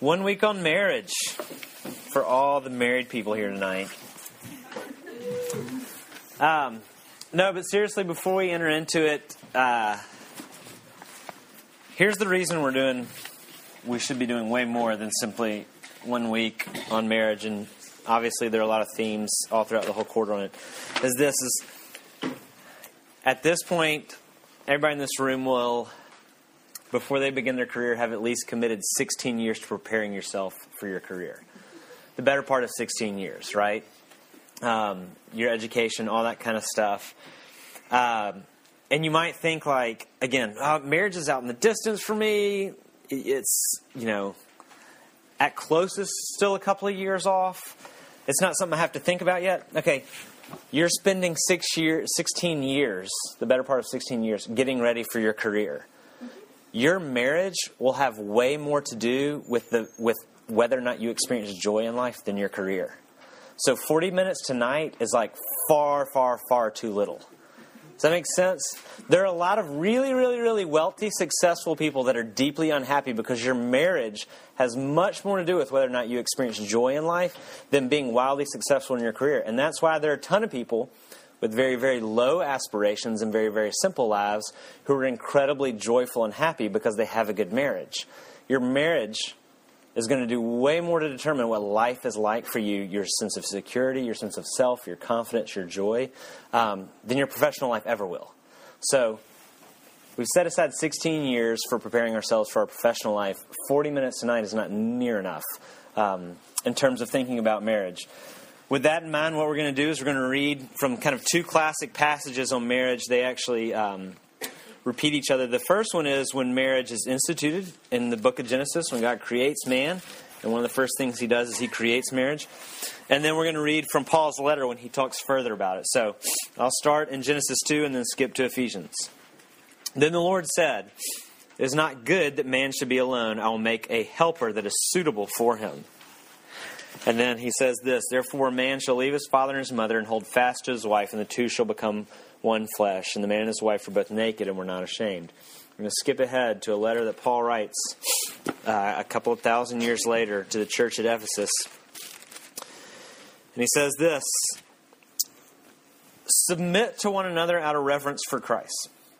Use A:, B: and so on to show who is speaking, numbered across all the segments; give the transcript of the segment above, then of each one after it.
A: One week on marriage for all the married people here tonight. Um, no, but seriously, before we enter into it, uh, here's the reason we're doing. We should be doing way more than simply one week on marriage, and obviously there are a lot of themes all throughout the whole quarter on it. Is this is at this point, everybody in this room will, before they begin their career, have at least committed 16 years to preparing yourself for your career. The better part of 16 years, right? Um, your education, all that kind of stuff. Um, and you might think, like, again, uh, marriage is out in the distance for me. It's, you know, at closest still a couple of years off. It's not something I have to think about yet. Okay, you're spending six year, 16 years, the better part of 16 years, getting ready for your career. Your marriage will have way more to do with, the, with whether or not you experience joy in life than your career. So 40 minutes tonight is like far, far, far too little. Does that make sense? There are a lot of really, really, really wealthy, successful people that are deeply unhappy because your marriage has much more to do with whether or not you experience joy in life than being wildly successful in your career. And that's why there are a ton of people with very, very low aspirations and very, very simple lives who are incredibly joyful and happy because they have a good marriage. Your marriage is going to do way more to determine what life is like for you, your sense of security, your sense of self, your confidence, your joy, um, than your professional life ever will. So, we've set aside 16 years for preparing ourselves for our professional life. 40 minutes tonight is not near enough um, in terms of thinking about marriage. With that in mind, what we're going to do is we're going to read from kind of two classic passages on marriage. They actually um, repeat each other. The first one is when marriage is instituted in the book of Genesis, when God creates man. And one of the first things he does is he creates marriage. And then we're going to read from Paul's letter when he talks further about it. So I'll start in Genesis 2 and then skip to Ephesians. Then the Lord said, It is not good that man should be alone. I will make a helper that is suitable for him. And then he says this Therefore, a man shall leave his father and his mother and hold fast to his wife, and the two shall become one flesh. And the man and his wife were both naked and were not ashamed. I'm going to skip ahead to a letter that Paul writes uh, a couple of thousand years later to the church at Ephesus. And he says this Submit to one another out of reverence for Christ.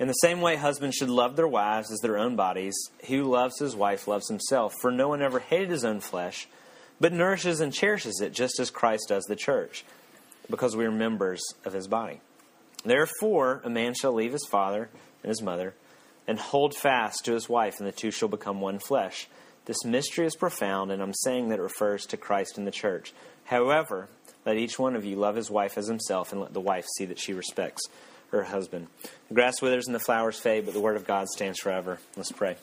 A: In the same way, husbands should love their wives as their own bodies. He who loves his wife loves himself, for no one ever hated his own flesh, but nourishes and cherishes it, just as Christ does the church, because we are members of his body. Therefore, a man shall leave his father and his mother and hold fast to his wife, and the two shall become one flesh. This mystery is profound, and I'm saying that it refers to Christ and the church. However, let each one of you love his wife as himself, and let the wife see that she respects her husband. The grass withers and the flowers fade, but the word of God stands forever. Let's pray.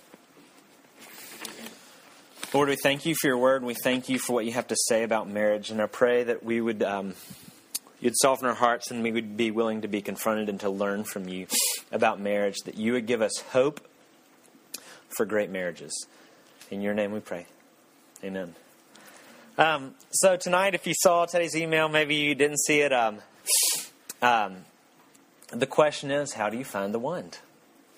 A: Lord, we thank you for your word, and we thank you for what you have to say about marriage, and I pray that we would. Um, you'd soften our hearts and we would be willing to be confronted and to learn from you about marriage, that you would give us hope for great marriages. In your name we pray. Amen. Um, so tonight, if you saw Teddy's email, maybe you didn't see it. Um, um, the question is, how do you find the one?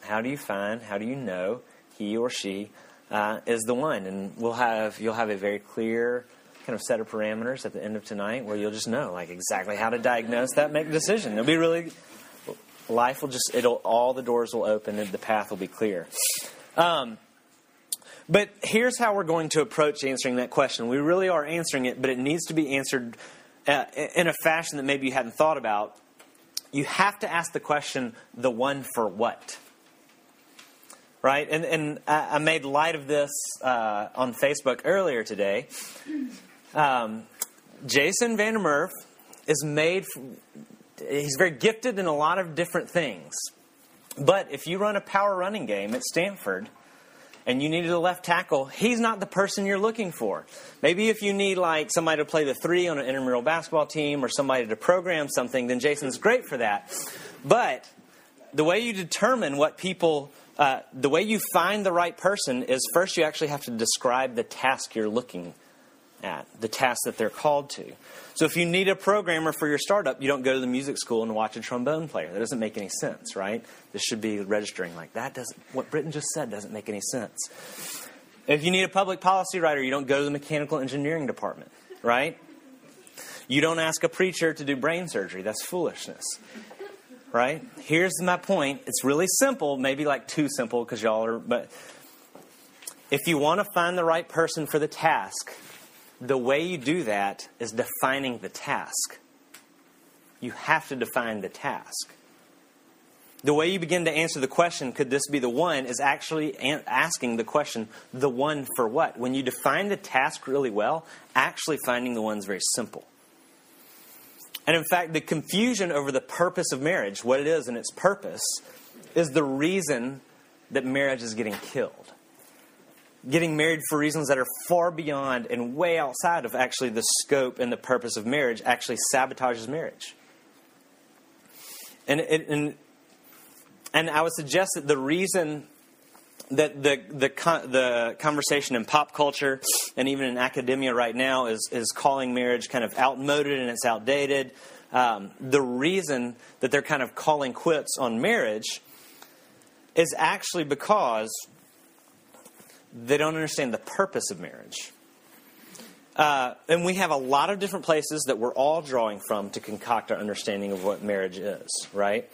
A: How do you find? How do you know he or she uh, is the one? And we'll have you'll have a very clear kind of set of parameters at the end of tonight where you'll just know like exactly how to diagnose that, make a decision. It'll be really life will just it'll all the doors will open and the path will be clear. Um, but here's how we're going to approach answering that question. We really are answering it, but it needs to be answered uh, in a fashion that maybe you hadn't thought about. You have to ask the question, the one for what? Right? And, and I made light of this uh, on Facebook earlier today. Um, Jason Vandermerf is made, he's very gifted in a lot of different things. But if you run a power running game at Stanford, and you needed a left tackle, he's not the person you're looking for. Maybe if you need like somebody to play the three on an intramural basketball team or somebody to program something, then Jason's great for that. But the way you determine what people, uh, the way you find the right person is first you actually have to describe the task you're looking at, the task that they're called to. So if you need a programmer for your startup, you don't go to the music school and watch a trombone player. That doesn't make any sense, right? This should be registering like that doesn't what Britton just said doesn't make any sense. If you need a public policy writer, you don't go to the mechanical engineering department, right? You don't ask a preacher to do brain surgery. That's foolishness. Right? Here's my point. It's really simple, maybe like too simple because y'all are but if you want to find the right person for the task, the way you do that is defining the task. You have to define the task. The way you begin to answer the question, could this be the one, is actually asking the question, the one for what? When you define the task really well, actually finding the one is very simple. And in fact, the confusion over the purpose of marriage, what it is and its purpose, is the reason that marriage is getting killed getting married for reasons that are far beyond and way outside of actually the scope and the purpose of marriage actually sabotages marriage. And, and, and I would suggest that the reason that the, the, the conversation in pop culture and even in academia right now is, is calling marriage kind of outmoded and it's outdated. Um, the reason that they're kind of calling quits on marriage is actually because they don't understand the purpose of marriage. Uh, and we have a lot of different places that we're all drawing from to concoct our understanding of what marriage is, right?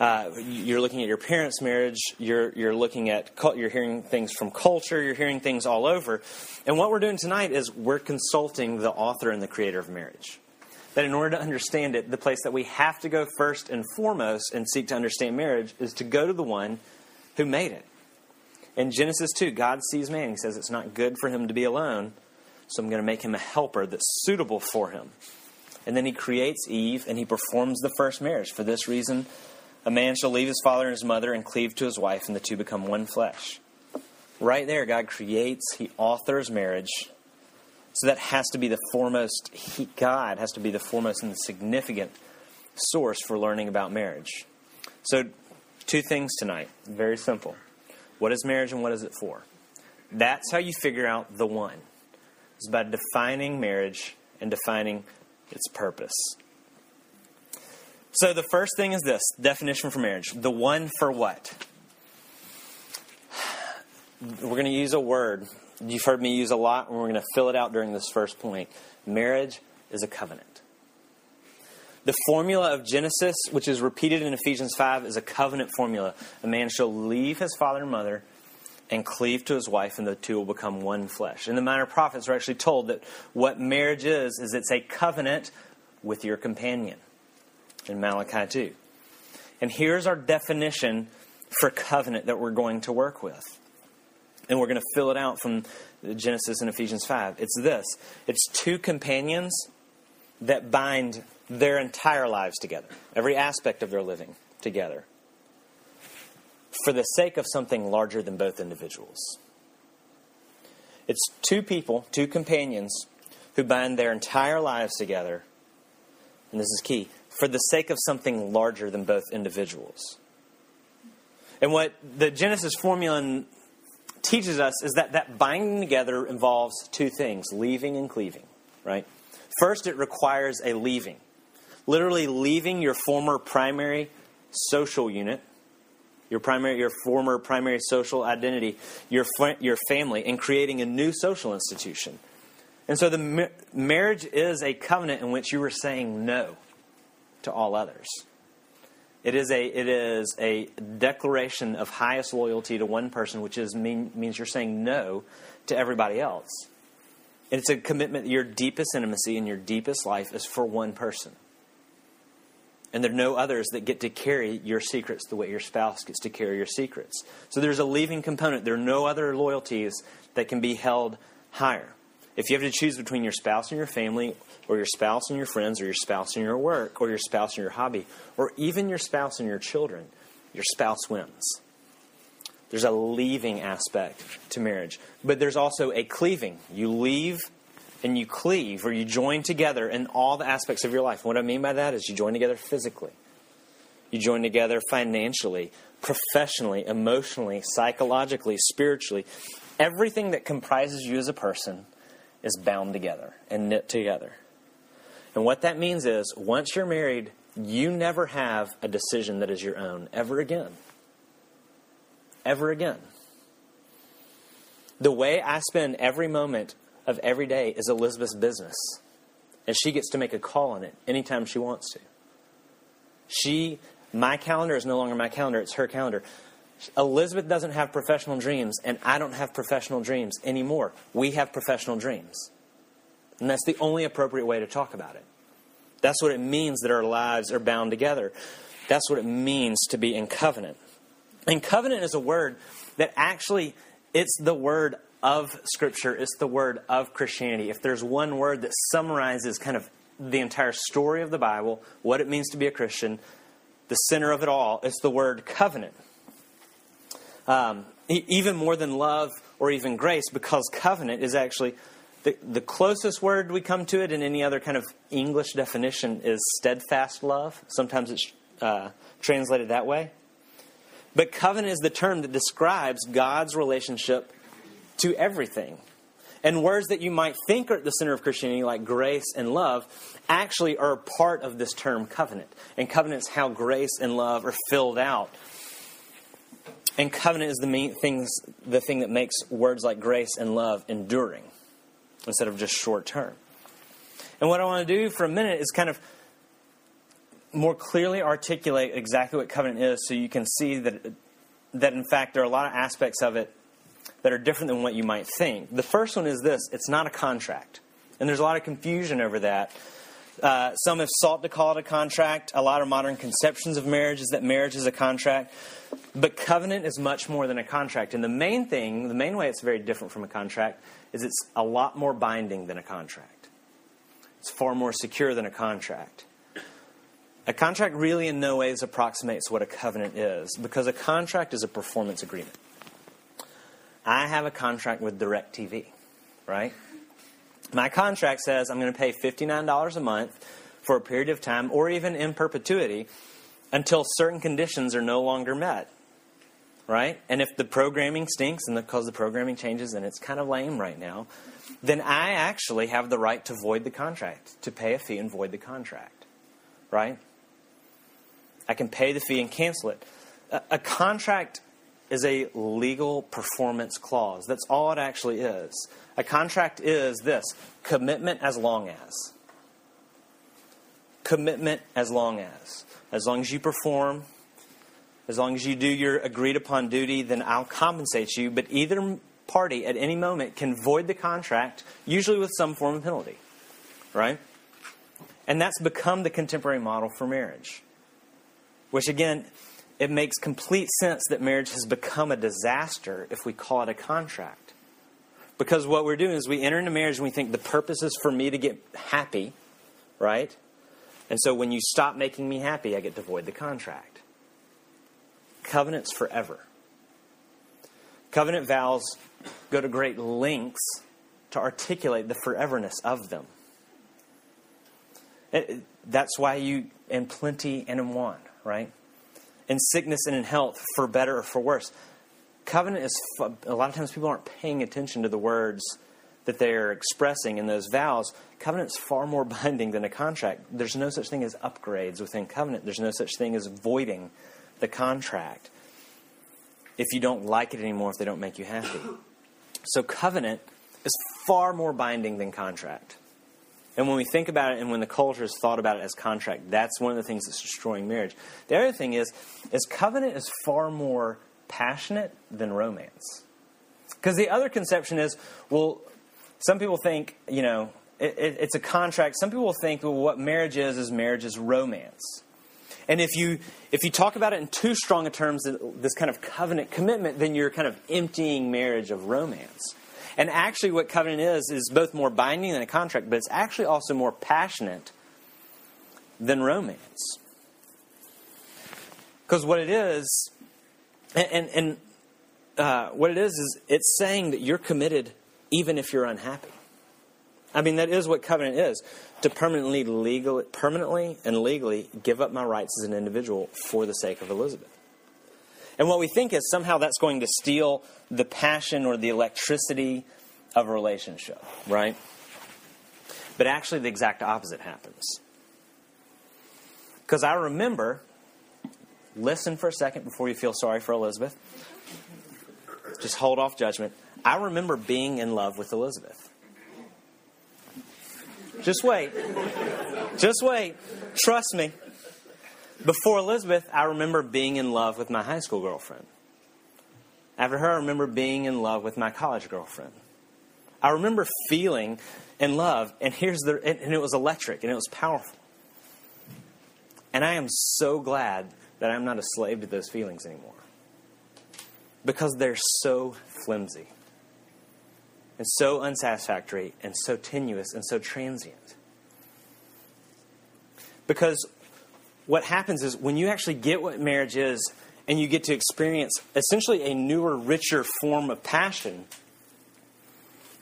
A: Uh, you're looking at your parents' marriage. You're you're looking at you're hearing things from culture. You're hearing things all over. And what we're doing tonight is we're consulting the author and the creator of marriage. That in order to understand it, the place that we have to go first and foremost and seek to understand marriage is to go to the one who made it. In Genesis 2, God sees man. He says, It's not good for him to be alone, so I'm going to make him a helper that's suitable for him. And then he creates Eve and he performs the first marriage. For this reason, a man shall leave his father and his mother and cleave to his wife, and the two become one flesh. Right there, God creates, he authors marriage. So that has to be the foremost, he, God has to be the foremost and significant source for learning about marriage. So, two things tonight. Very simple. What is marriage and what is it for? That's how you figure out the one. It's about defining marriage and defining its purpose. So the first thing is this definition for marriage. The one for what? We're going to use a word you've heard me use a lot, and we're going to fill it out during this first point. Marriage is a covenant. The formula of Genesis, which is repeated in Ephesians 5, is a covenant formula. A man shall leave his father and mother and cleave to his wife, and the two will become one flesh. And the minor prophets are actually told that what marriage is, is it's a covenant with your companion in Malachi 2. And here's our definition for covenant that we're going to work with. And we're going to fill it out from Genesis and Ephesians 5. It's this it's two companions that bind their entire lives together, every aspect of their living together, for the sake of something larger than both individuals. It's two people, two companions, who bind their entire lives together, and this is key, for the sake of something larger than both individuals. And what the Genesis formula teaches us is that that binding together involves two things leaving and cleaving, right? First, it requires a leaving literally leaving your former primary social unit, your primary, your former primary social identity, your your family, and creating a new social institution. And so, the ma- marriage is a covenant in which you are saying no to all others. It is a it is a declaration of highest loyalty to one person, which is mean, means you're saying no to everybody else. And it's a commitment. that Your deepest intimacy in your deepest life is for one person. And there are no others that get to carry your secrets the way your spouse gets to carry your secrets. So there's a leaving component. There are no other loyalties that can be held higher. If you have to choose between your spouse and your family, or your spouse and your friends, or your spouse and your work, or your spouse and your hobby, or even your spouse and your children, your spouse wins. There's a leaving aspect to marriage, but there's also a cleaving. You leave and you cleave, or you join together in all the aspects of your life. And what I mean by that is you join together physically, you join together financially, professionally, emotionally, psychologically, spiritually. Everything that comprises you as a person is bound together and knit together. And what that means is once you're married, you never have a decision that is your own ever again. Ever again. The way I spend every moment of every day is Elizabeth's business. And she gets to make a call on it anytime she wants to. She, my calendar is no longer my calendar, it's her calendar. Elizabeth doesn't have professional dreams, and I don't have professional dreams anymore. We have professional dreams. And that's the only appropriate way to talk about it. That's what it means that our lives are bound together. That's what it means to be in covenant. And covenant is a word that actually, it's the word of Scripture, it's the word of Christianity. If there's one word that summarizes kind of the entire story of the Bible, what it means to be a Christian, the center of it all, it's the word covenant. Um, even more than love or even grace, because covenant is actually the, the closest word we come to it in any other kind of English definition is steadfast love. Sometimes it's uh, translated that way. But covenant is the term that describes God's relationship to everything. And words that you might think are at the center of Christianity, like grace and love, actually are part of this term covenant. And covenant is how grace and love are filled out. And covenant is the main things, the thing that makes words like grace and love enduring instead of just short term. And what I want to do for a minute is kind of more clearly articulate exactly what covenant is so you can see that, that in fact, there are a lot of aspects of it that are different than what you might think. The first one is this it's not a contract. And there's a lot of confusion over that. Uh, some have sought to call it a contract. A lot of modern conceptions of marriage is that marriage is a contract. But covenant is much more than a contract. And the main thing, the main way it's very different from a contract, is it's a lot more binding than a contract. It's far more secure than a contract. A contract really in no ways approximates what a covenant is because a contract is a performance agreement. I have a contract with DirecTV, right? My contract says I'm going to pay $59 a month for a period of time or even in perpetuity until certain conditions are no longer met right? And if the programming stinks and because the programming changes and it's kind of lame right now, then I actually have the right to void the contract, to pay a fee and void the contract, right? I can pay the fee and cancel it. A, a contract is a legal performance clause. That's all it actually is. A contract is this commitment as long as. Commitment as long as. As long as you perform, as long as you do your agreed upon duty, then I'll compensate you. But either party at any moment can void the contract, usually with some form of penalty. Right? And that's become the contemporary model for marriage. Which, again, it makes complete sense that marriage has become a disaster if we call it a contract. Because what we're doing is we enter into marriage and we think the purpose is for me to get happy, right? And so when you stop making me happy, I get to void the contract. Covenants forever. Covenant vows go to great lengths to articulate the foreverness of them. It, that's why you, in plenty and in want, right? In sickness and in health, for better or for worse. Covenant is, a lot of times people aren't paying attention to the words that they're expressing in those vows. Covenant is far more binding than a contract. There's no such thing as upgrades within covenant, there's no such thing as voiding the contract if you don't like it anymore, if they don't make you happy. So, covenant is far more binding than contract. And when we think about it and when the culture has thought about it as contract, that's one of the things that's destroying marriage. The other thing is, is covenant is far more passionate than romance. Because the other conception is, well, some people think, you know, it, it, it's a contract. Some people think, well, what marriage is, is marriage is romance. And if you if you talk about it in too strong a terms, this kind of covenant commitment, then you're kind of emptying marriage of romance. And actually, what covenant is is both more binding than a contract, but it's actually also more passionate than romance. Because what it is, and, and, uh, what it is is it's saying that you're committed even if you're unhappy. I mean, that is what covenant is to permanently, legal, permanently and legally give up my rights as an individual for the sake of Elizabeth. And what we think is somehow that's going to steal the passion or the electricity of a relationship, right? But actually, the exact opposite happens. Because I remember, listen for a second before you feel sorry for Elizabeth. Just hold off judgment. I remember being in love with Elizabeth. Just wait. Just wait. Trust me. Before Elizabeth, I remember being in love with my high school girlfriend. After her, I remember being in love with my college girlfriend. I remember feeling in love, and here's the and it was electric and it was powerful. And I am so glad that I'm not a slave to those feelings anymore. Because they're so flimsy and so unsatisfactory and so tenuous and so transient. Because what happens is when you actually get what marriage is and you get to experience essentially a newer, richer form of passion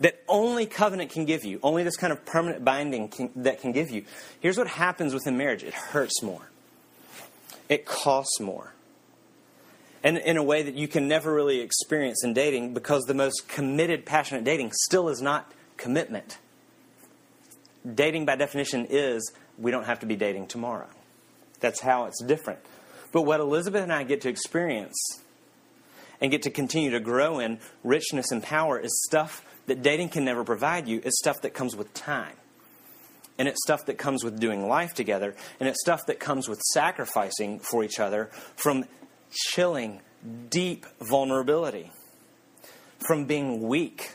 A: that only covenant can give you, only this kind of permanent binding can, that can give you. Here's what happens within marriage it hurts more, it costs more. And in a way that you can never really experience in dating because the most committed, passionate dating still is not commitment. Dating, by definition, is we don't have to be dating tomorrow. That's how it's different. But what Elizabeth and I get to experience and get to continue to grow in richness and power is stuff that dating can never provide you. It's stuff that comes with time. And it's stuff that comes with doing life together. And it's stuff that comes with sacrificing for each other from chilling, deep vulnerability, from being weak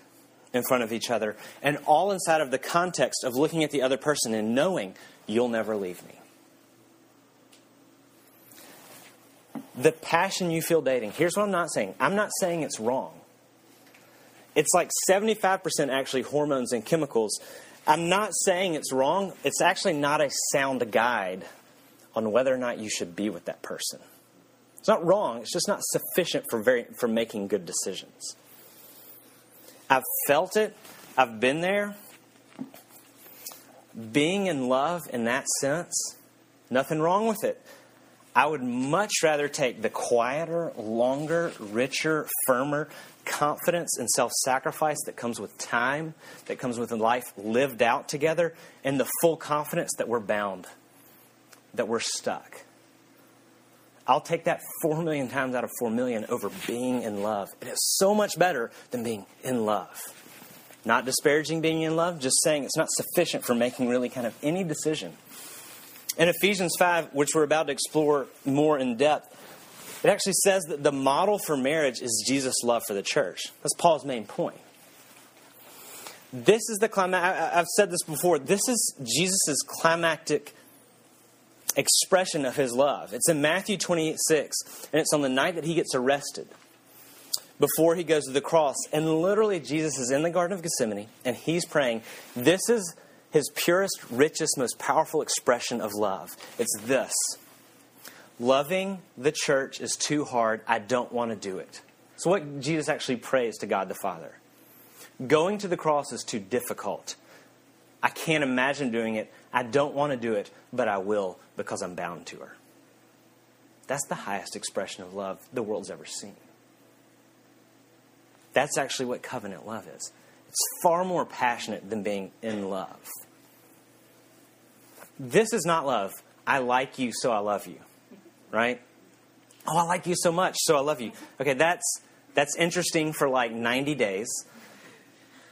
A: in front of each other. And all inside of the context of looking at the other person and knowing you'll never leave me. The passion you feel dating, here's what I'm not saying. I'm not saying it's wrong. It's like 75% actually hormones and chemicals. I'm not saying it's wrong. It's actually not a sound guide on whether or not you should be with that person. It's not wrong. It's just not sufficient for very for making good decisions. I've felt it. I've been there. Being in love in that sense, nothing wrong with it. I would much rather take the quieter, longer, richer, firmer confidence and self sacrifice that comes with time, that comes with life lived out together, and the full confidence that we're bound, that we're stuck. I'll take that four million times out of four million over being in love. It is so much better than being in love. Not disparaging being in love, just saying it's not sufficient for making really kind of any decision. In Ephesians 5, which we're about to explore more in depth, it actually says that the model for marriage is Jesus' love for the church. That's Paul's main point. This is the climax. I've said this before. This is Jesus' climactic expression of his love. It's in Matthew 26, and it's on the night that he gets arrested before he goes to the cross. And literally, Jesus is in the Garden of Gethsemane, and he's praying. This is his purest, richest, most powerful expression of love. It's this Loving the church is too hard. I don't want to do it. So, what Jesus actually prays to God the Father going to the cross is too difficult. I can't imagine doing it. I don't want to do it, but I will because I'm bound to her. That's the highest expression of love the world's ever seen. That's actually what covenant love is. It's far more passionate than being in love. This is not love. I like you, so I love you. Right? Oh, I like you so much, so I love you. Okay, that's that's interesting for like 90 days.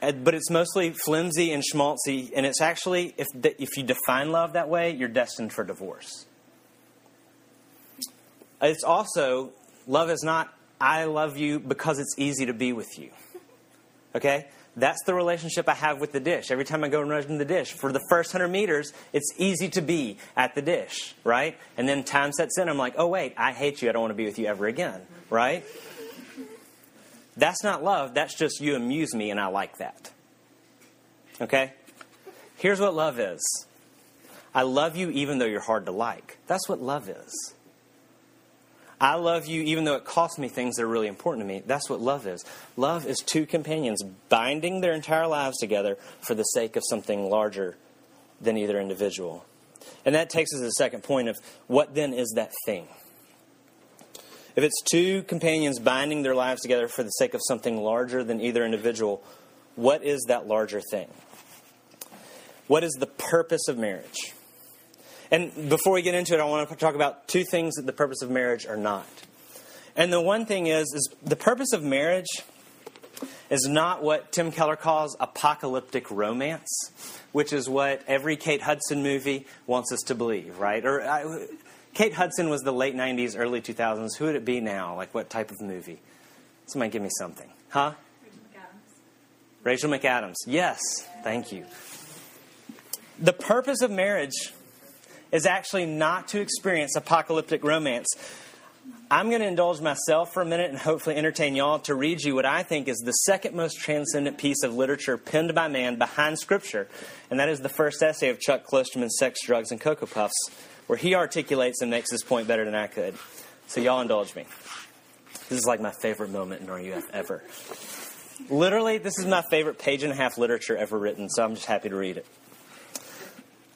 A: Uh, but it's mostly flimsy and schmaltzy, and it's actually, if, if you define love that way, you're destined for divorce. It's also, love is not, I love you because it's easy to be with you. Okay? That's the relationship I have with the dish. Every time I go and run the dish, for the first 100 meters, it's easy to be at the dish, right? And then time sets in, I'm like, oh, wait, I hate you. I don't want to be with you ever again, right? That's not love. That's just you amuse me and I like that. Okay? Here's what love is I love you even though you're hard to like. That's what love is. I love you even though it costs me things that are really important to me. That's what love is. Love is two companions binding their entire lives together for the sake of something larger than either individual. And that takes us to the second point of what then is that thing? If it's two companions binding their lives together for the sake of something larger than either individual, what is that larger thing? What is the purpose of marriage? And before we get into it, I want to talk about two things that the purpose of marriage are not. And the one thing is, is the purpose of marriage is not what Tim Keller calls apocalyptic romance, which is what every Kate Hudson movie wants us to believe, right? Or uh, Kate Hudson was the late 90s, early 2000s. Who would it be now? Like what type of movie? Somebody give me something. Huh? Rachel McAdams. Rachel McAdams. Yes, thank you. The purpose of marriage is actually not to experience apocalyptic romance. I'm going to indulge myself for a minute and hopefully entertain y'all to read you what I think is the second most transcendent piece of literature penned by man behind Scripture, and that is the first essay of Chuck Klosterman's Sex, Drugs, and Cocoa Puffs, where he articulates and makes this point better than I could. So, y'all indulge me. This is like my favorite moment in RUF ever. Literally, this is my favorite page and a half literature ever written, so I'm just happy to read it.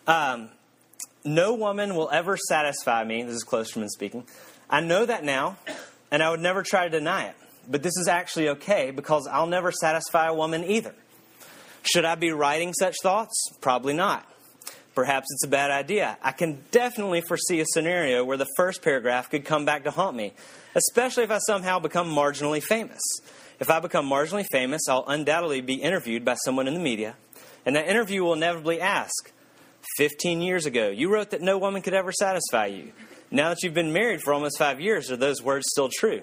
A: Um, no woman will ever satisfy me. This is Klosterman speaking. I know that now, and I would never try to deny it. But this is actually okay because I'll never satisfy a woman either. Should I be writing such thoughts? Probably not. Perhaps it's a bad idea. I can definitely foresee a scenario where the first paragraph could come back to haunt me, especially if I somehow become marginally famous. If I become marginally famous, I'll undoubtedly be interviewed by someone in the media, and that interview will inevitably ask, 15 years ago, you wrote that no woman could ever satisfy you. Now that you've been married for almost five years, are those words still true?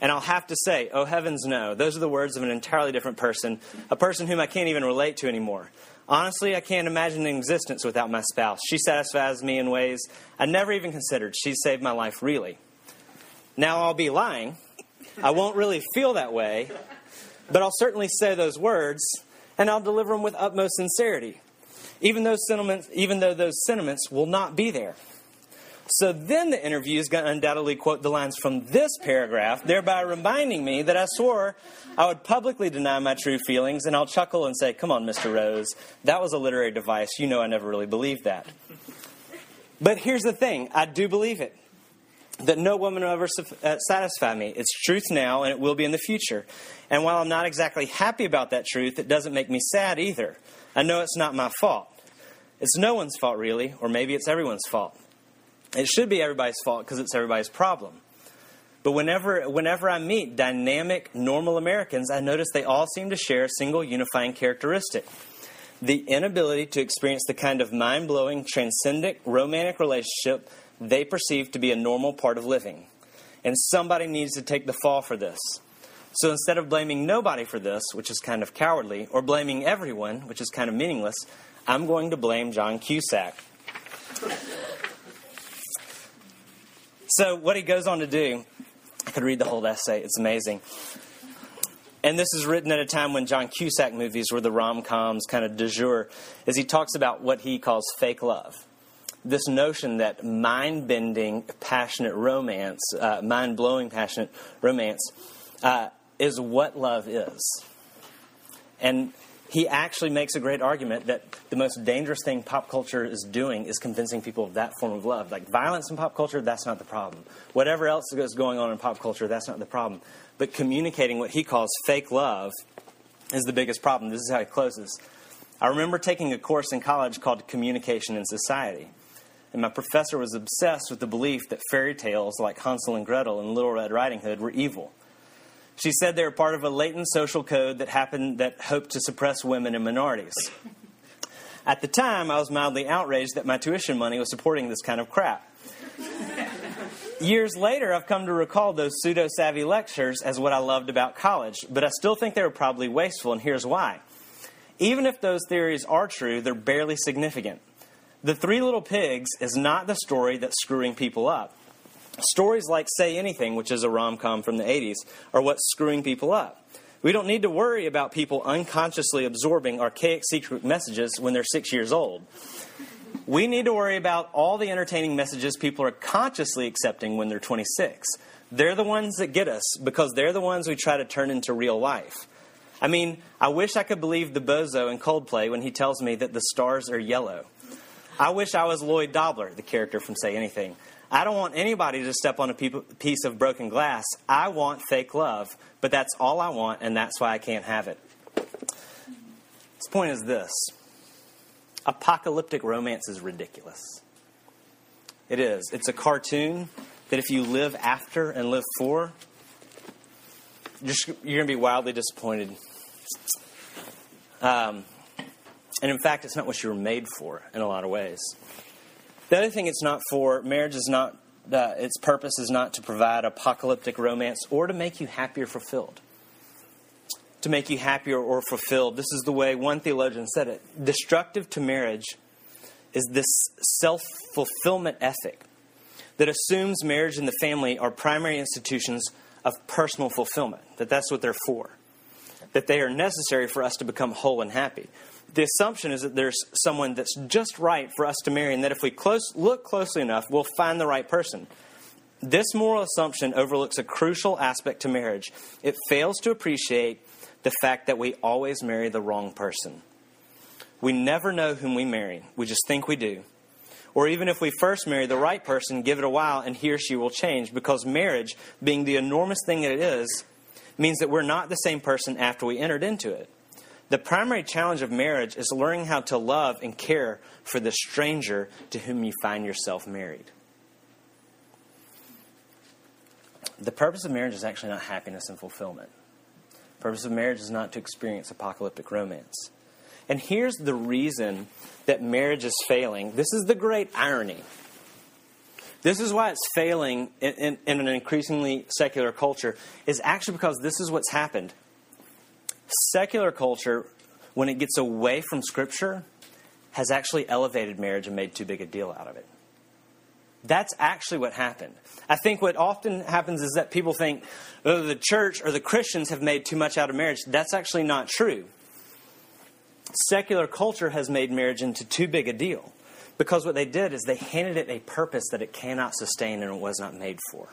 A: And I'll have to say, oh heavens no. Those are the words of an entirely different person, a person whom I can't even relate to anymore. Honestly, I can't imagine an existence without my spouse. She satisfies me in ways I never even considered. She saved my life, really. Now I'll be lying. I won't really feel that way, but I'll certainly say those words, and I'll deliver them with utmost sincerity even sentiments, even though those sentiments will not be there. So then the interview is going to undoubtedly quote the lines from this paragraph, thereby reminding me that I swore I would publicly deny my true feelings, and I'll chuckle and say, Come on, Mr. Rose, that was a literary device. You know I never really believed that. But here's the thing I do believe it that no woman will ever uh, satisfy me. It's truth now, and it will be in the future. And while I'm not exactly happy about that truth, it doesn't make me sad either. I know it's not my fault. It's no one's fault, really, or maybe it's everyone's fault. It should be everybody's fault because it's everybody's problem. But whenever, whenever I meet dynamic, normal Americans, I notice they all seem to share a single unifying characteristic the inability to experience the kind of mind blowing, transcendent, romantic relationship they perceive to be a normal part of living. And somebody needs to take the fall for this. So instead of blaming nobody for this, which is kind of cowardly, or blaming everyone, which is kind of meaningless, I'm going to blame John Cusack. So, what he goes on to do, I could read the whole essay, it's amazing. And this is written at a time when John Cusack movies were the rom coms kind of de jour, as he talks about what he calls fake love. This notion that mind bending, passionate romance, uh, mind blowing, passionate romance, uh, is what love is. And he actually makes a great argument that the most dangerous thing pop culture is doing is convincing people of that form of love. Like violence in pop culture, that's not the problem. Whatever else is going on in pop culture, that's not the problem. But communicating what he calls fake love is the biggest problem. This is how he closes. I remember taking a course in college called Communication in Society. And my professor was obsessed with the belief that fairy tales like Hansel and Gretel and Little Red Riding Hood were evil. She said they were part of a latent social code that happened that hoped to suppress women and minorities. At the time, I was mildly outraged that my tuition money was supporting this kind of crap. Years later, I've come to recall those pseudo savvy lectures as what I loved about college, but I still think they were probably wasteful, and here's why. Even if those theories are true, they're barely significant. The Three Little Pigs is not the story that's screwing people up. Stories like Say Anything, which is a rom com from the 80s, are what's screwing people up. We don't need to worry about people unconsciously absorbing archaic secret messages when they're six years old. We need to worry about all the entertaining messages people are consciously accepting when they're 26. They're the ones that get us because they're the ones we try to turn into real life. I mean, I wish I could believe the bozo in Coldplay when he tells me that the stars are yellow. I wish I was Lloyd Dobler, the character from Say Anything. I don't want anybody to step on a piece of broken glass. I want fake love, but that's all I want, and that's why I can't have it. This point is this apocalyptic romance is ridiculous. It is. It's a cartoon that if you live after and live for, you're, you're going to be wildly disappointed. Um, and in fact, it's not what you were made for in a lot of ways. The other thing it's not for, marriage is not, uh, its purpose is not to provide apocalyptic romance or to make you happy or fulfilled. To make you happier or fulfilled. This is the way one theologian said it. Destructive to marriage is this self fulfillment ethic that assumes marriage and the family are primary institutions of personal fulfillment, that that's what they're for, that they are necessary for us to become whole and happy the assumption is that there's someone that's just right for us to marry, and that if we close, look closely enough, we'll find the right person. This moral assumption overlooks a crucial aspect to marriage. It fails to appreciate the fact that we always marry the wrong person. We never know whom we marry, we just think we do. Or even if we first marry the right person, give it a while and he or she will change because marriage, being the enormous thing that it is, means that we're not the same person after we entered into it. The primary challenge of marriage is learning how to love and care for the stranger to whom you find yourself married. The purpose of marriage is actually not happiness and fulfillment. The purpose of marriage is not to experience apocalyptic romance. And here's the reason that marriage is failing. This is the great irony. This is why it's failing in, in, in, an increasingly secular culture, is actually because this is what's happened. Secular culture, when it gets away from Scripture, has actually elevated marriage and made too big a deal out of it. That's actually what happened. I think what often happens is that people think oh, the church or the Christians have made too much out of marriage. That's actually not true. Secular culture has made marriage into too big a deal because what they did is they handed it a purpose that it cannot sustain and it was not made for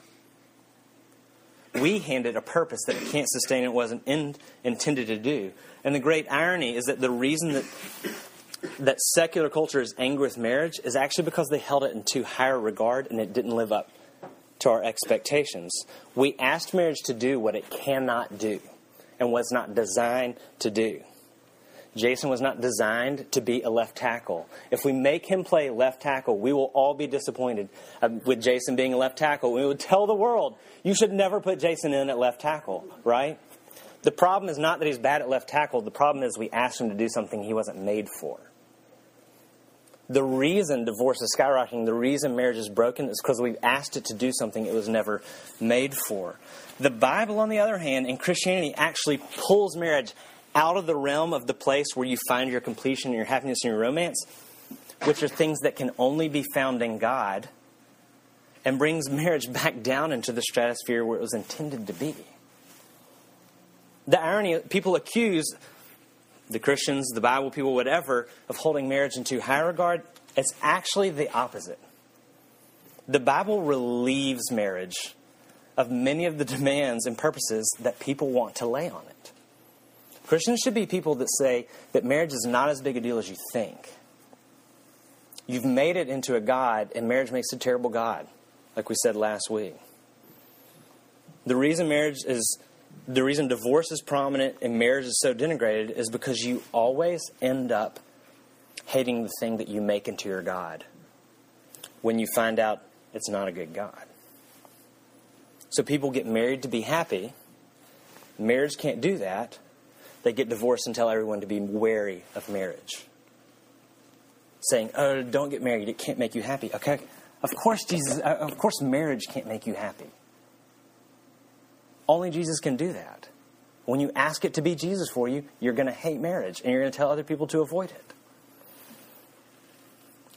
A: we hand it a purpose that it can't sustain and wasn't in, intended to do. And the great irony is that the reason that that secular culture is angry with marriage is actually because they held it in too high a regard and it didn't live up to our expectations. We asked marriage to do what it cannot do and was not designed to do. Jason was not designed to be a left tackle. If we make him play left tackle, we will all be disappointed uh, with Jason being a left tackle. We would tell the world, you should never put Jason in at left tackle, right? The problem is not that he's bad at left tackle. The problem is we asked him to do something he wasn't made for. The reason divorce is skyrocketing, the reason marriage is broken, is because we've asked it to do something it was never made for. The Bible, on the other hand, and Christianity actually pulls marriage out of the realm of the place where you find your completion and your happiness and your romance, which are things that can only be found in God, and brings marriage back down into the stratosphere where it was intended to be. The irony, people accuse the Christians, the Bible people, whatever, of holding marriage in too high regard. It's actually the opposite. The Bible relieves marriage of many of the demands and purposes that people want to lay on it. Christians should be people that say that marriage is not as big a deal as you think. You've made it into a God, and marriage makes a terrible God, like we said last week. The reason marriage is, the reason divorce is prominent and marriage is so denigrated is because you always end up hating the thing that you make into your God when you find out it's not a good God. So people get married to be happy. Marriage can't do that they get divorced and tell everyone to be wary of marriage. Saying, oh, don't get married, it can't make you happy. Okay, of course, Jesus, uh, of course, marriage can't make you happy. Only Jesus can do that. When you ask it to be Jesus for you, you're going to hate marriage and you're going to tell other people to avoid it.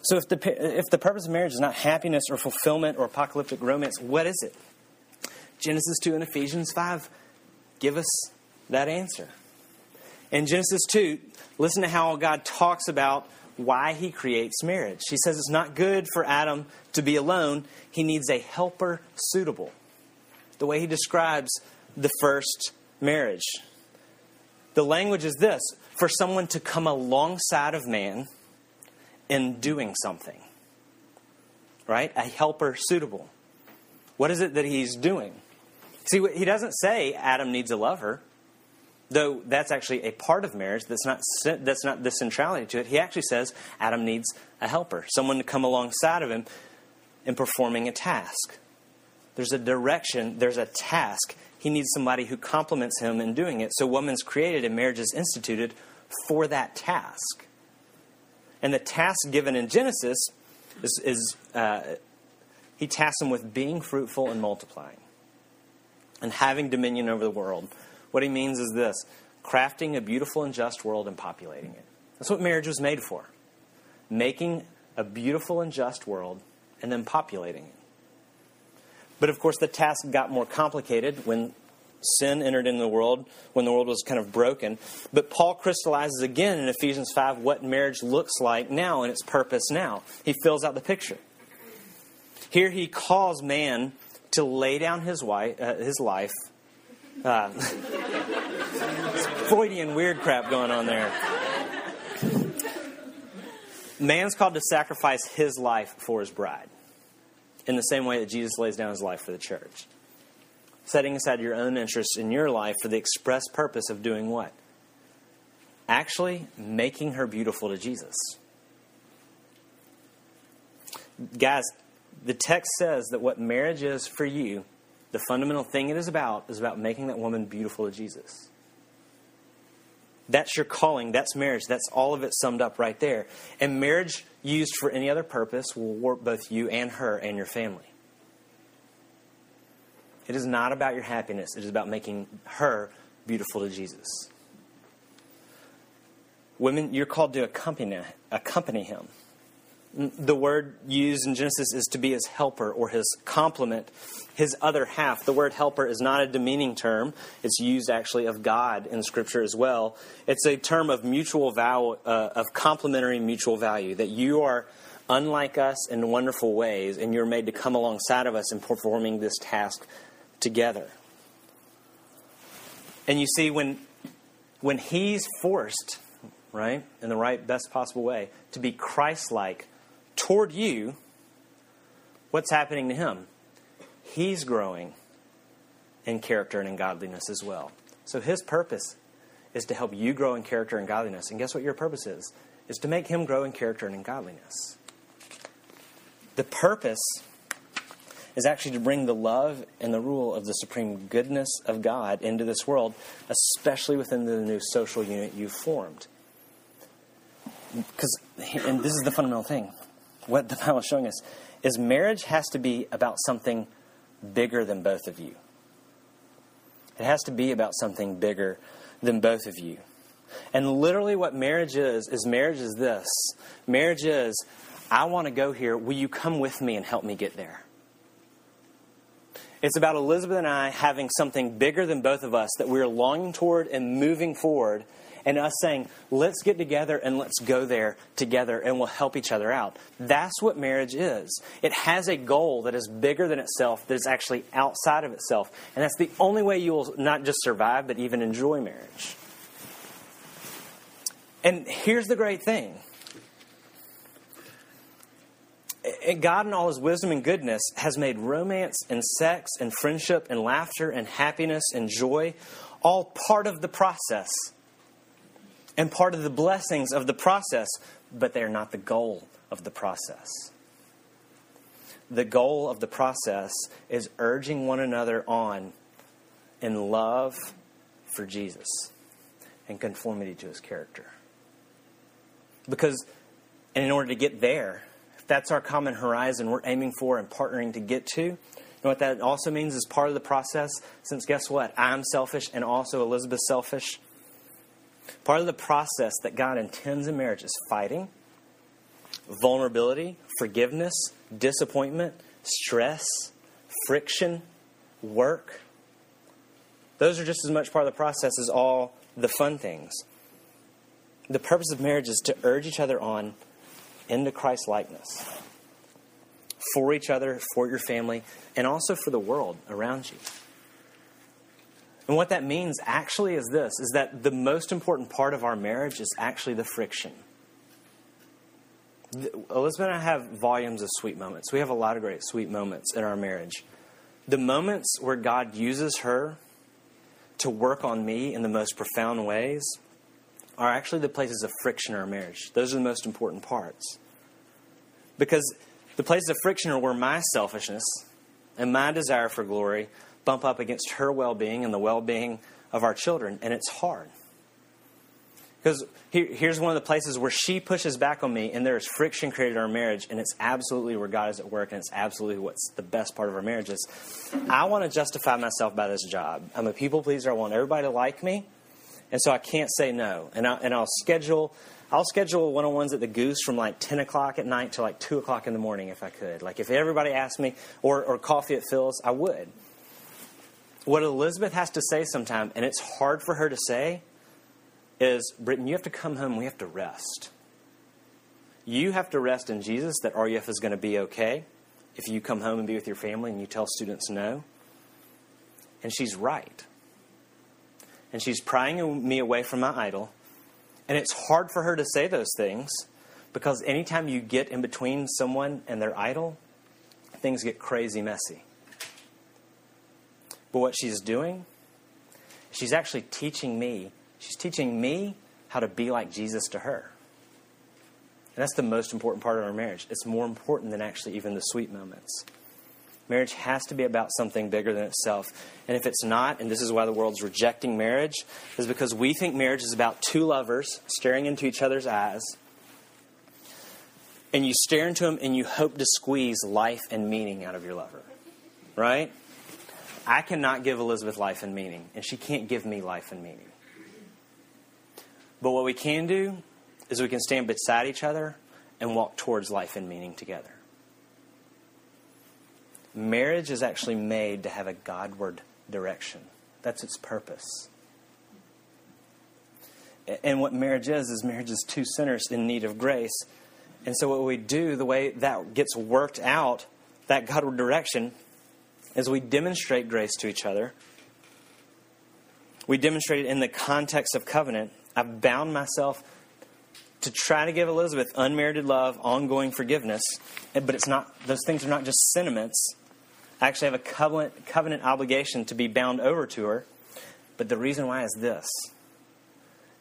A: So, if the, if the purpose of marriage is not happiness or fulfillment or apocalyptic romance, what is it? Genesis 2 and Ephesians 5 give us that answer. In Genesis 2, listen to how God talks about why he creates marriage. He says it's not good for Adam to be alone, he needs a helper suitable. The way he describes the first marriage. The language is this for someone to come alongside of man in doing something. Right? A helper suitable. What is it that he's doing? See, he doesn't say Adam needs a lover, though that's actually a part of marriage. That's not that's not the centrality to it. He actually says Adam needs a helper, someone to come alongside of him in performing a task. There's a direction. There's a task. He needs somebody who complements him in doing it. So, woman's created and marriage is instituted for that task. And the task given in Genesis is, is uh, he tasks him with being fruitful and multiplying and having dominion over the world. What he means is this crafting a beautiful and just world and populating it. That's what marriage was made for. Making a beautiful and just world and then populating it. But of course, the task got more complicated when sin entered into the world, when the world was kind of broken. But Paul crystallizes again in Ephesians 5 what marriage looks like now and its purpose now. He fills out the picture. Here he calls man to lay down his, wife, uh, his life. Uh, Freudian weird crap going on there. Man's called to sacrifice his life for his bride in the same way that Jesus lays down his life for the church. Setting aside your own interests in your life for the express purpose of doing what? Actually, making her beautiful to Jesus. Guys, the text says that what marriage is for you, the fundamental thing it is about, is about making that woman beautiful to Jesus. That's your calling. That's marriage. That's all of it summed up right there. And marriage used for any other purpose will warp both you and her and your family. It is not about your happiness, it is about making her beautiful to Jesus. Women, you're called to accompany, accompany him the word used in Genesis is to be his helper or his complement, his other half. The word helper is not a demeaning term. It's used actually of God in Scripture as well. It's a term of mutual value, uh, of complementary mutual value, that you are unlike us in wonderful ways, and you're made to come alongside of us in performing this task together. And you see, when, when he's forced, right, in the right, best possible way, to be Christ like, toward you, what's happening to him? He's growing in character and in godliness as well. So his purpose is to help you grow in character and godliness. And guess what your purpose is? Is to make him grow in character and in godliness. The purpose is actually to bring the love and the rule of the supreme goodness of God into this world, especially within the new social unit you've formed. Because, and this is the fundamental thing what the Bible is showing us is marriage has to be about something bigger than both of you. It has to be about something bigger than both of you. And literally, what marriage is, is marriage is this marriage is, I want to go here. Will you come with me and help me get there? It's about Elizabeth and I having something bigger than both of us that we're longing toward and moving forward and us saying, let's get together and let's go there together and we'll help each other out. That's what marriage is. It has a goal that is bigger than itself, that is actually outside of itself. And that's the only way you will not just survive, but even enjoy marriage. And here's the great thing. God, in all his wisdom and goodness, has made romance and sex and friendship and laughter and happiness and joy all part of the process and part of the blessings of the process, but they're not the goal of the process. The goal of the process is urging one another on in love for Jesus and conformity to his character. Because, and in order to get there, if that's our common horizon we're aiming for and partnering to get to, know what that also means is part of the process? Since guess what? I'm selfish and also Elizabeth's selfish Part of the process that God intends in marriage is fighting, vulnerability, forgiveness, disappointment, stress, friction, work. Those are just as much part of the process as all the fun things. The purpose of marriage is to urge each other on into Christ likeness for each other, for your family, and also for the world around you. And what that means actually is this is that the most important part of our marriage is actually the friction. Elizabeth and I have volumes of sweet moments. We have a lot of great sweet moments in our marriage. The moments where God uses her to work on me in the most profound ways are actually the places of friction in our marriage. Those are the most important parts. Because the places of friction are where my selfishness and my desire for glory bump up against her well being and the well being of our children, and it's hard. Because here, here's one of the places where she pushes back on me, and there is friction created in our marriage, and it's absolutely where God is at work, and it's absolutely what's the best part of our marriage is. I want to justify myself by this job. I'm a people pleaser. I want everybody to like me, and so I can't say no. And, I, and I'll schedule I'll schedule one on ones at the Goose from like 10 o'clock at night to like 2 o'clock in the morning if I could. Like if everybody asked me, or, or coffee at Philz, I would. What Elizabeth has to say sometimes, and it's hard for her to say, is Britton, you have to come home, we have to rest. You have to rest in Jesus that RUF is going to be okay if you come home and be with your family and you tell students no. And she's right. And she's prying me away from my idol and it's hard for her to say those things because anytime you get in between someone and their idol, things get crazy messy. But what she's doing, she's actually teaching me, she's teaching me how to be like Jesus to her. And that's the most important part of our marriage. It's more important than actually even the sweet moments. Marriage has to be about something bigger than itself. And if it's not, and this is why the world's rejecting marriage, is because we think marriage is about two lovers staring into each other's eyes. And you stare into them and you hope to squeeze life and meaning out of your lover. Right? I cannot give Elizabeth life and meaning, and she can't give me life and meaning. But what we can do is we can stand beside each other and walk towards life and meaning together. Marriage is actually made to have a Godward direction. That's its purpose. And what marriage is, is marriage is two sinners in need of grace. And so, what we do, the way that gets worked out, that Godward direction, is we demonstrate grace to each other. We demonstrate it in the context of covenant. I've bound myself to try to give Elizabeth unmerited love, ongoing forgiveness, but it's not; those things are not just sentiments. I actually have a covenant, covenant obligation to be bound over to her. But the reason why is this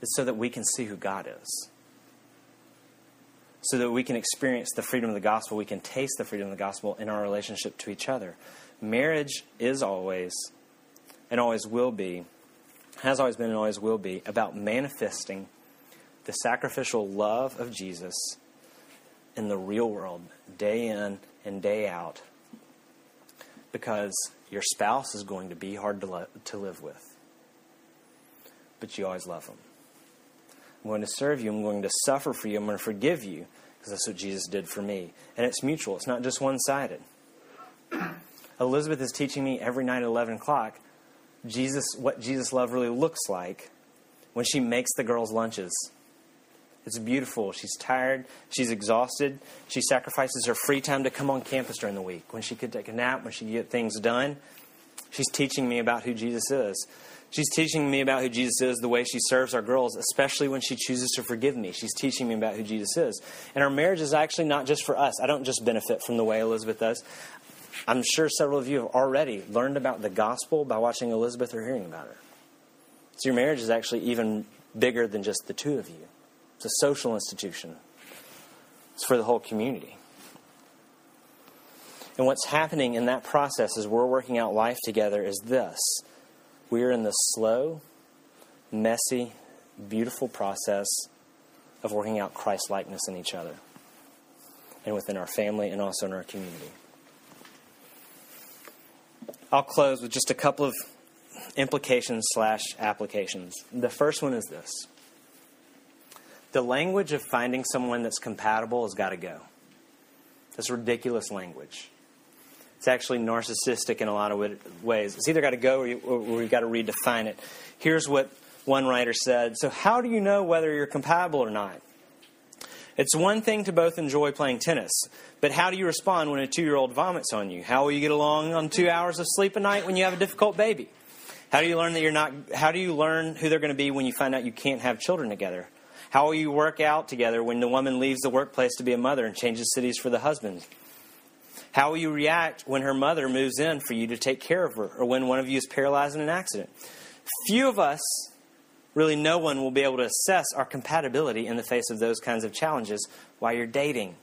A: is so that we can see who God is. So that we can experience the freedom of the gospel, we can taste the freedom of the gospel in our relationship to each other. Marriage is always, and always will be, has always been and always will be, about manifesting the sacrificial love of Jesus in the real world, day in and day out, because your spouse is going to be hard to, lo- to live with. But you always love them. I'm going to serve you. I'm going to suffer for you. I'm going to forgive you because that's what Jesus did for me. And it's mutual, it's not just one sided. Elizabeth is teaching me every night at 11 o'clock Jesus, what Jesus' love really looks like when she makes the girls' lunches it's beautiful. She's tired. She's exhausted. She sacrifices her free time to come on campus during the week when she could take a nap, when she could get things done. She's teaching me about who Jesus is. She's teaching me about who Jesus is the way she serves our girls, especially when she chooses to forgive me. She's teaching me about who Jesus is. And our marriage is actually not just for us. I don't just benefit from the way Elizabeth does. I'm sure several of you have already learned about the gospel by watching Elizabeth or hearing about her. So your marriage is actually even bigger than just the two of you. It's a social institution, it's for the whole community. And what's happening in that process as we're working out life together is this we are in the slow, messy, beautiful process of working out Christ likeness in each other and within our family and also in our community. I'll close with just a couple of implications slash applications. The first one is this the language of finding someone that's compatible has got to go. That's ridiculous language. It's actually narcissistic in a lot of ways. It's either got to go or, we've got to redefine it. Here's what one writer said So, how do you know whether you're compatible or not? It's one thing to both enjoy playing tennis, but how do you respond when a two year old vomits on you? How will you get along on two hours of sleep a night when you have a difficult baby? How do you learn that you're not, how do you learn who they're going to be when you find out you can't have children together? How will you work out together when the woman leaves the workplace to be a mother and changes cities for the husband? How will you react when her mother moves in for you to take care of her or when one of you is paralyzed in an accident? Few of us, really no one, will be able to assess our compatibility in the face of those kinds of challenges while you're dating.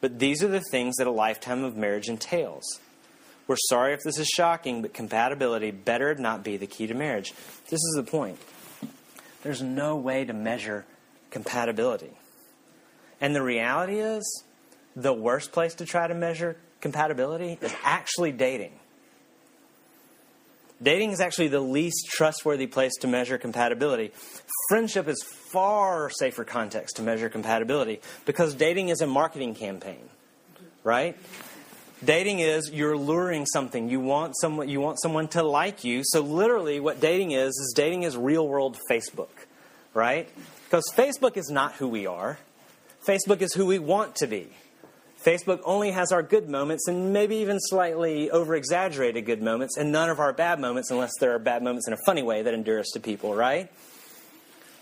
A: But these are the things that a lifetime of marriage entails. We're sorry if this is shocking, but compatibility better not be the key to marriage. This is the point. There's no way to measure compatibility. And the reality is, the worst place to try to measure compatibility is actually dating. Dating is actually the least trustworthy place to measure compatibility. Friendship is far safer context to measure compatibility because dating is a marketing campaign, right? Dating is you're luring something. You want someone you want someone to like you. So literally what dating is is dating is real world Facebook, right? Because Facebook is not who we are. Facebook is who we want to be. Facebook only has our good moments and maybe even slightly over exaggerated good moments and none of our bad moments unless there are bad moments in a funny way that endures to people, right?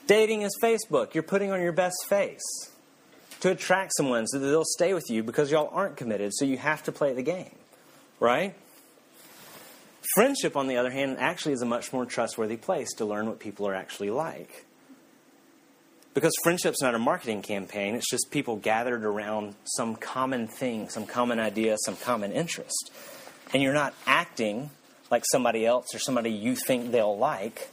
A: Dating is Facebook. You're putting on your best face to attract someone so that they'll stay with you because y'all aren't committed, so you have to play the game, right? Friendship, on the other hand, actually is a much more trustworthy place to learn what people are actually like. Because friendship's not a marketing campaign, it's just people gathered around some common thing, some common idea, some common interest. And you're not acting like somebody else or somebody you think they'll like.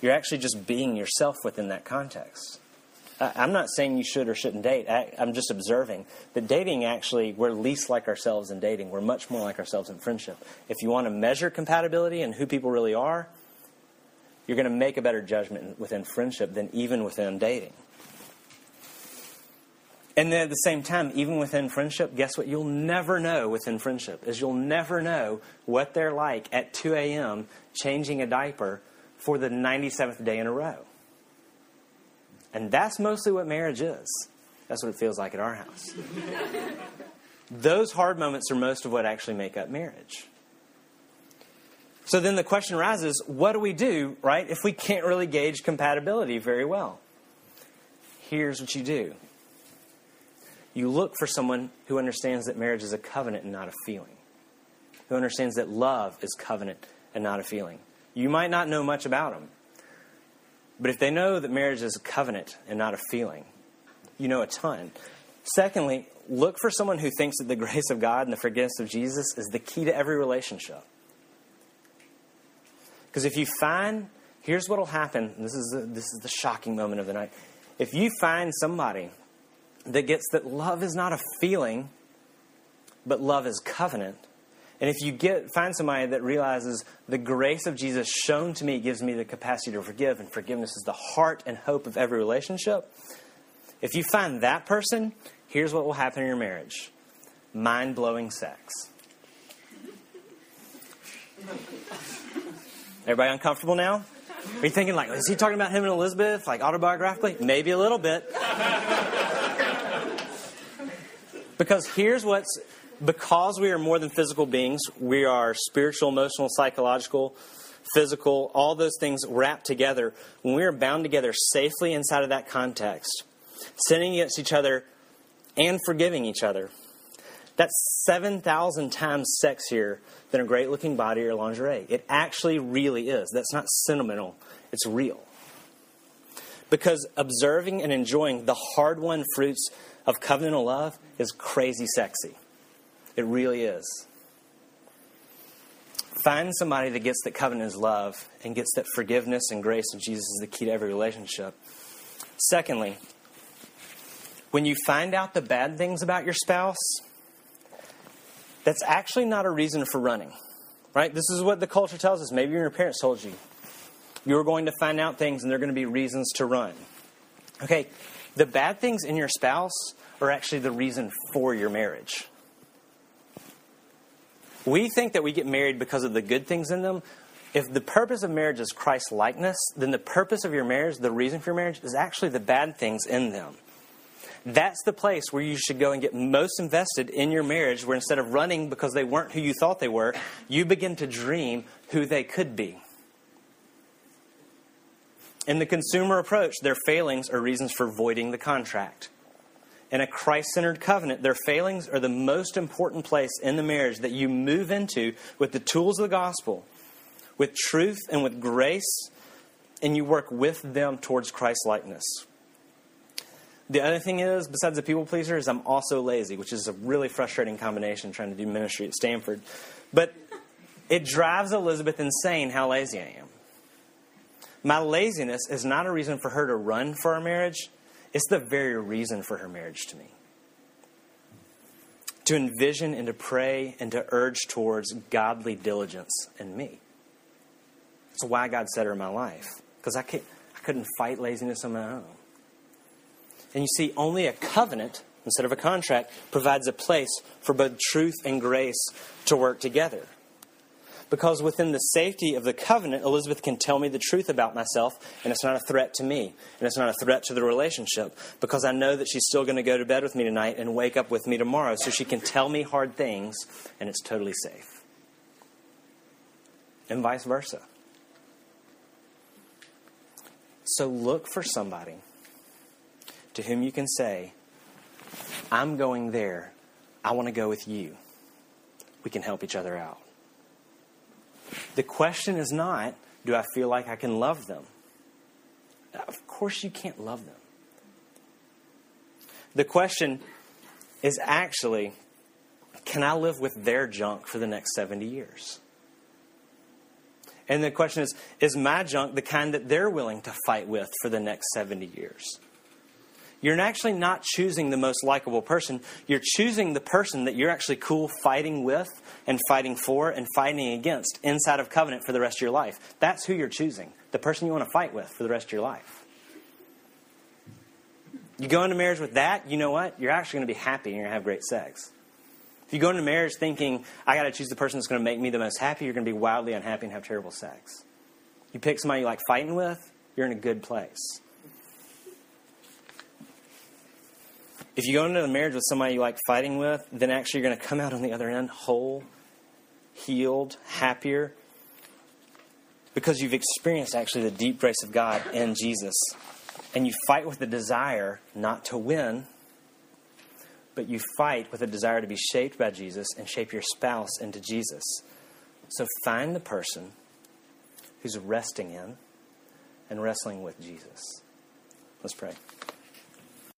A: You're actually just being yourself within that context. I'm not saying you should or shouldn't date. I, am just observing that dating actually, we're least like ourselves in dating. We're much more like ourselves in friendship. If you want to measure compatibility and who people really are, you're going to make a better judgment within friendship than even within dating. And then at the same time, even within friendship, guess what? You'll never know within friendship is you'll never know what they're like at 2 a.m. changing a diaper for the 97th day in a row. And that's mostly what marriage is. That's what it feels like at our house. Those hard moments are most of what actually make up marriage. So then the question arises what do we do, right, if we can't really gauge compatibility very well? Here's what you do you look for someone who understands that marriage is a covenant and not a feeling, who understands that love is covenant and not a feeling. You might not know much about them, but if they know that marriage is a covenant and not a feeling, you know a ton. Secondly, look for someone who thinks that the grace of God and the forgiveness of Jesus is the key to every relationship. Because if you find, here's what will happen. This is, the, this is the shocking moment of the night. If you find somebody that gets that love is not a feeling, but love is covenant, and if you get find somebody that realizes the grace of Jesus shown to me gives me the capacity to forgive, and forgiveness is the heart and hope of every relationship, if you find that person, here's what will happen in your marriage mind blowing sex. Everybody uncomfortable now? Are you thinking like, is he talking about him and Elizabeth, like autobiographically? Maybe a little bit. because here's what's because we are more than physical beings, we are spiritual, emotional, psychological, physical, all those things wrapped together. When we are bound together safely inside of that context, sinning against each other and forgiving each other, that's 7,000 times sexier than a great looking body or lingerie. It actually really is. That's not sentimental, it's real. Because observing and enjoying the hard won fruits of covenantal love is crazy sexy. It really is. Find somebody that gets that covenant is love and gets that forgiveness and grace of Jesus is the key to every relationship. Secondly, when you find out the bad things about your spouse, that's actually not a reason for running. Right? This is what the culture tells us. Maybe your parents told you. You're going to find out things and there are going to be reasons to run. Okay, the bad things in your spouse are actually the reason for your marriage. We think that we get married because of the good things in them. If the purpose of marriage is Christ likeness, then the purpose of your marriage, the reason for your marriage, is actually the bad things in them. That's the place where you should go and get most invested in your marriage, where instead of running because they weren't who you thought they were, you begin to dream who they could be. In the consumer approach, their failings are reasons for voiding the contract. In a Christ centered covenant, their failings are the most important place in the marriage that you move into with the tools of the gospel, with truth and with grace, and you work with them towards Christ likeness. The other thing is, besides the people pleaser, is I'm also lazy, which is a really frustrating combination trying to do ministry at Stanford. But it drives Elizabeth insane how lazy I am. My laziness is not a reason for her to run for our marriage, it's the very reason for her marriage to me. To envision and to pray and to urge towards godly diligence in me. That's why God set her in my life, because I, I couldn't fight laziness on my own. And you see, only a covenant instead of a contract provides a place for both truth and grace to work together. Because within the safety of the covenant, Elizabeth can tell me the truth about myself, and it's not a threat to me, and it's not a threat to the relationship, because I know that she's still going to go to bed with me tonight and wake up with me tomorrow, so she can tell me hard things, and it's totally safe. And vice versa. So look for somebody to whom you can say, I'm going there. I want to go with you. We can help each other out. The question is not, do I feel like I can love them? Of course, you can't love them. The question is actually, can I live with their junk for the next 70 years? And the question is, is my junk the kind that they're willing to fight with for the next 70 years? You're actually not choosing the most likable person. You're choosing the person that you're actually cool fighting with and fighting for and fighting against inside of covenant for the rest of your life. That's who you're choosing, the person you want to fight with for the rest of your life. You go into marriage with that, you know what? You're actually going to be happy and you're going to have great sex. If you go into marriage thinking, I got to choose the person that's going to make me the most happy, you're going to be wildly unhappy and have terrible sex. You pick somebody you like fighting with, you're in a good place. If you go into a marriage with somebody you like fighting with, then actually you're going to come out on the other end whole, healed, happier, because you've experienced actually the deep grace of God in Jesus. And you fight with the desire not to win, but you fight with a desire to be shaped by Jesus and shape your spouse into Jesus. So find the person who's resting in and wrestling with Jesus. Let's pray.